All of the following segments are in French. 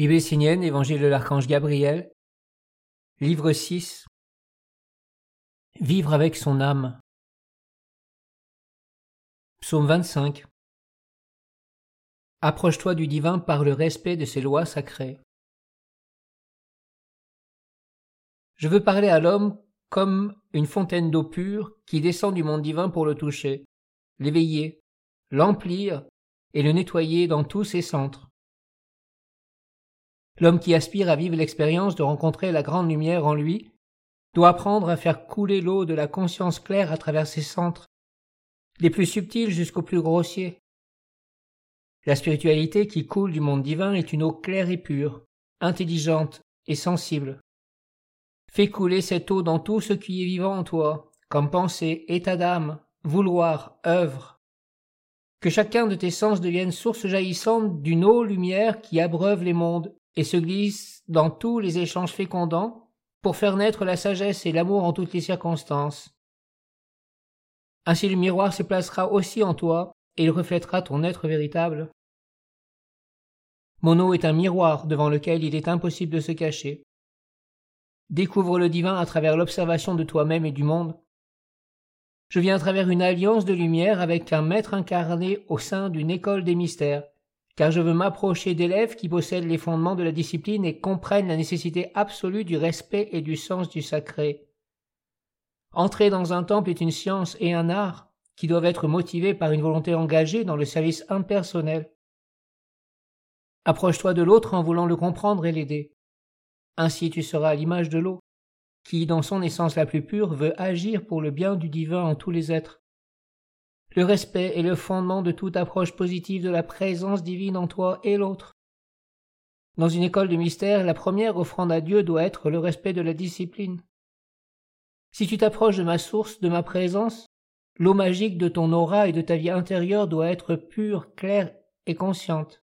Bible essénienne, Évangile de l'archange Gabriel, livre 6 Vivre avec son âme. Psaume 25 Approche-toi du divin par le respect de ses lois sacrées. Je veux parler à l'homme comme une fontaine d'eau pure qui descend du monde divin pour le toucher, l'éveiller, l'emplir et le nettoyer dans tous ses centres. L'homme qui aspire à vivre l'expérience de rencontrer la grande lumière en lui doit apprendre à faire couler l'eau de la conscience claire à travers ses centres, des plus subtils jusqu'aux plus grossiers. La spiritualité qui coule du monde divin est une eau claire et pure, intelligente et sensible. Fais couler cette eau dans tout ce qui est vivant en toi, comme pensée, état d'âme, vouloir, œuvre. Que chacun de tes sens devienne source jaillissante d'une eau lumière qui abreuve les mondes et se glisse dans tous les échanges fécondants pour faire naître la sagesse et l'amour en toutes les circonstances. Ainsi le miroir se placera aussi en toi et il reflètera ton être véritable. Mon eau est un miroir devant lequel il est impossible de se cacher. Découvre le divin à travers l'observation de toi-même et du monde. Je viens à travers une alliance de lumière avec un maître incarné au sein d'une école des mystères, car je veux m'approcher d'élèves qui possèdent les fondements de la discipline et comprennent la nécessité absolue du respect et du sens du sacré. Entrer dans un temple est une science et un art qui doivent être motivés par une volonté engagée dans le service impersonnel. Approche-toi de l'autre en voulant le comprendre et l'aider. Ainsi tu seras à l'image de l'eau, qui, dans son essence la plus pure, veut agir pour le bien du divin en tous les êtres. Le respect est le fondement de toute approche positive de la présence divine en toi et l'autre. Dans une école de mystère, la première offrande à Dieu doit être le respect de la discipline. Si tu t'approches de ma source, de ma présence, l'eau magique de ton aura et de ta vie intérieure doit être pure, claire et consciente.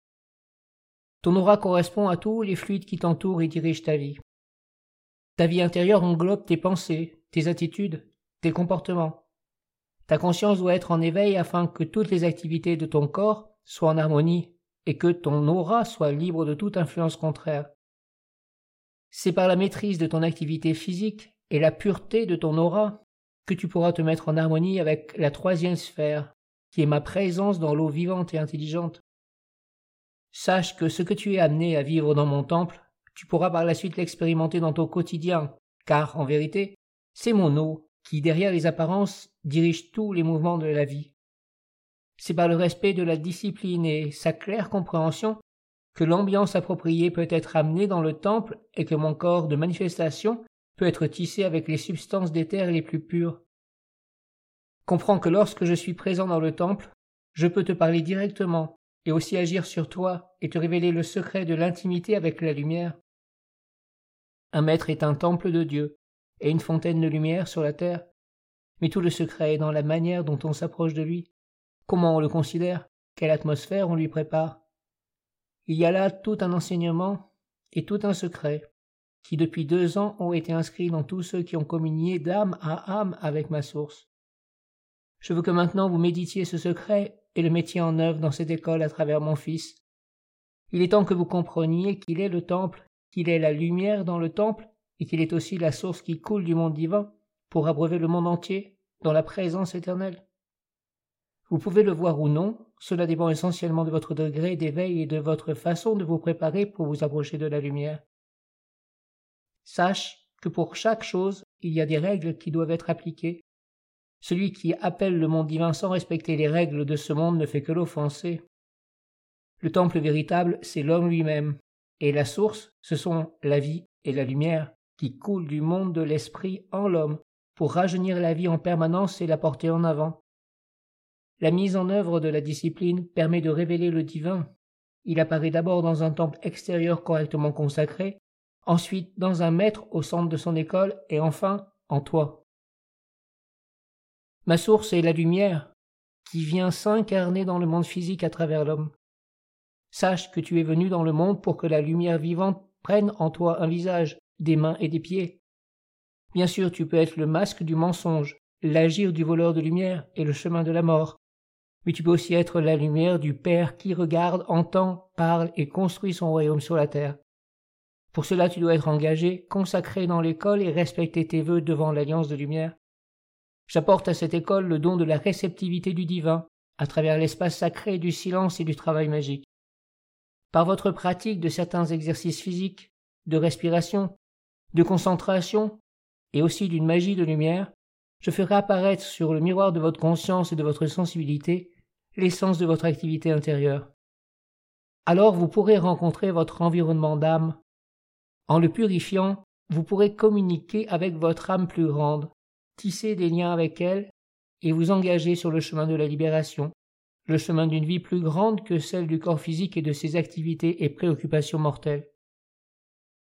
Ton aura correspond à tous les fluides qui t'entourent et dirigent ta vie. Ta vie intérieure englobe tes pensées, tes attitudes, tes comportements. Ta conscience doit être en éveil afin que toutes les activités de ton corps soient en harmonie et que ton aura soit libre de toute influence contraire. C'est par la maîtrise de ton activité physique et la pureté de ton aura que tu pourras te mettre en harmonie avec la troisième sphère, qui est ma présence dans l'eau vivante et intelligente. Sache que ce que tu es amené à vivre dans mon temple, tu pourras par la suite l'expérimenter dans ton quotidien, car, en vérité, c'est mon eau qui, derrière les apparences, dirige tous les mouvements de la vie. C'est par le respect de la discipline et sa claire compréhension que l'ambiance appropriée peut être amenée dans le temple et que mon corps de manifestation peut être tissé avec les substances d'éther les plus pures. Comprends que lorsque je suis présent dans le temple, je peux te parler directement et aussi agir sur toi et te révéler le secret de l'intimité avec la lumière. Un maître est un temple de Dieu, et une fontaine de lumière sur la terre. Mais tout le secret est dans la manière dont on s'approche de lui, comment on le considère, quelle atmosphère on lui prépare. Il y a là tout un enseignement et tout un secret, qui depuis deux ans ont été inscrits dans tous ceux qui ont communié d'âme à âme avec ma source. Je veux que maintenant vous méditiez ce secret et le mettiez en œuvre dans cette école à travers mon Fils. Il est temps que vous compreniez qu'il est le temple, qu'il est la lumière dans le temple, et qu'il est aussi la source qui coule du monde divin pour abreuver le monde entier dans la présence éternelle. Vous pouvez le voir ou non, cela dépend essentiellement de votre degré d'éveil et de votre façon de vous préparer pour vous approcher de la lumière. Sache que pour chaque chose, il y a des règles qui doivent être appliquées. Celui qui appelle le monde divin sans respecter les règles de ce monde ne fait que l'offenser. Le temple véritable, c'est l'homme lui-même, et la source, ce sont la vie et la lumière qui coule du monde de l'esprit en l'homme pour rajeunir la vie en permanence et la porter en avant. La mise en œuvre de la discipline permet de révéler le divin. Il apparaît d'abord dans un temple extérieur correctement consacré, ensuite dans un maître au centre de son école et enfin en toi. Ma source est la lumière qui vient s'incarner dans le monde physique à travers l'homme. Sache que tu es venu dans le monde pour que la lumière vivante prenne en toi un visage, des mains et des pieds. Bien sûr, tu peux être le masque du mensonge, l'agir du voleur de lumière et le chemin de la mort. Mais tu peux aussi être la lumière du Père qui regarde, entend, parle et construit son royaume sur la terre. Pour cela, tu dois être engagé, consacré dans l'école et respecter tes vœux devant l'Alliance de lumière. J'apporte à cette école le don de la réceptivité du divin, à travers l'espace sacré du silence et du travail magique. Par votre pratique de certains exercices physiques, de respiration, de concentration, et aussi d'une magie de lumière, je ferai apparaître sur le miroir de votre conscience et de votre sensibilité l'essence de votre activité intérieure. Alors vous pourrez rencontrer votre environnement d'âme. En le purifiant, vous pourrez communiquer avec votre âme plus grande, tisser des liens avec elle et vous engager sur le chemin de la libération, le chemin d'une vie plus grande que celle du corps physique et de ses activités et préoccupations mortelles.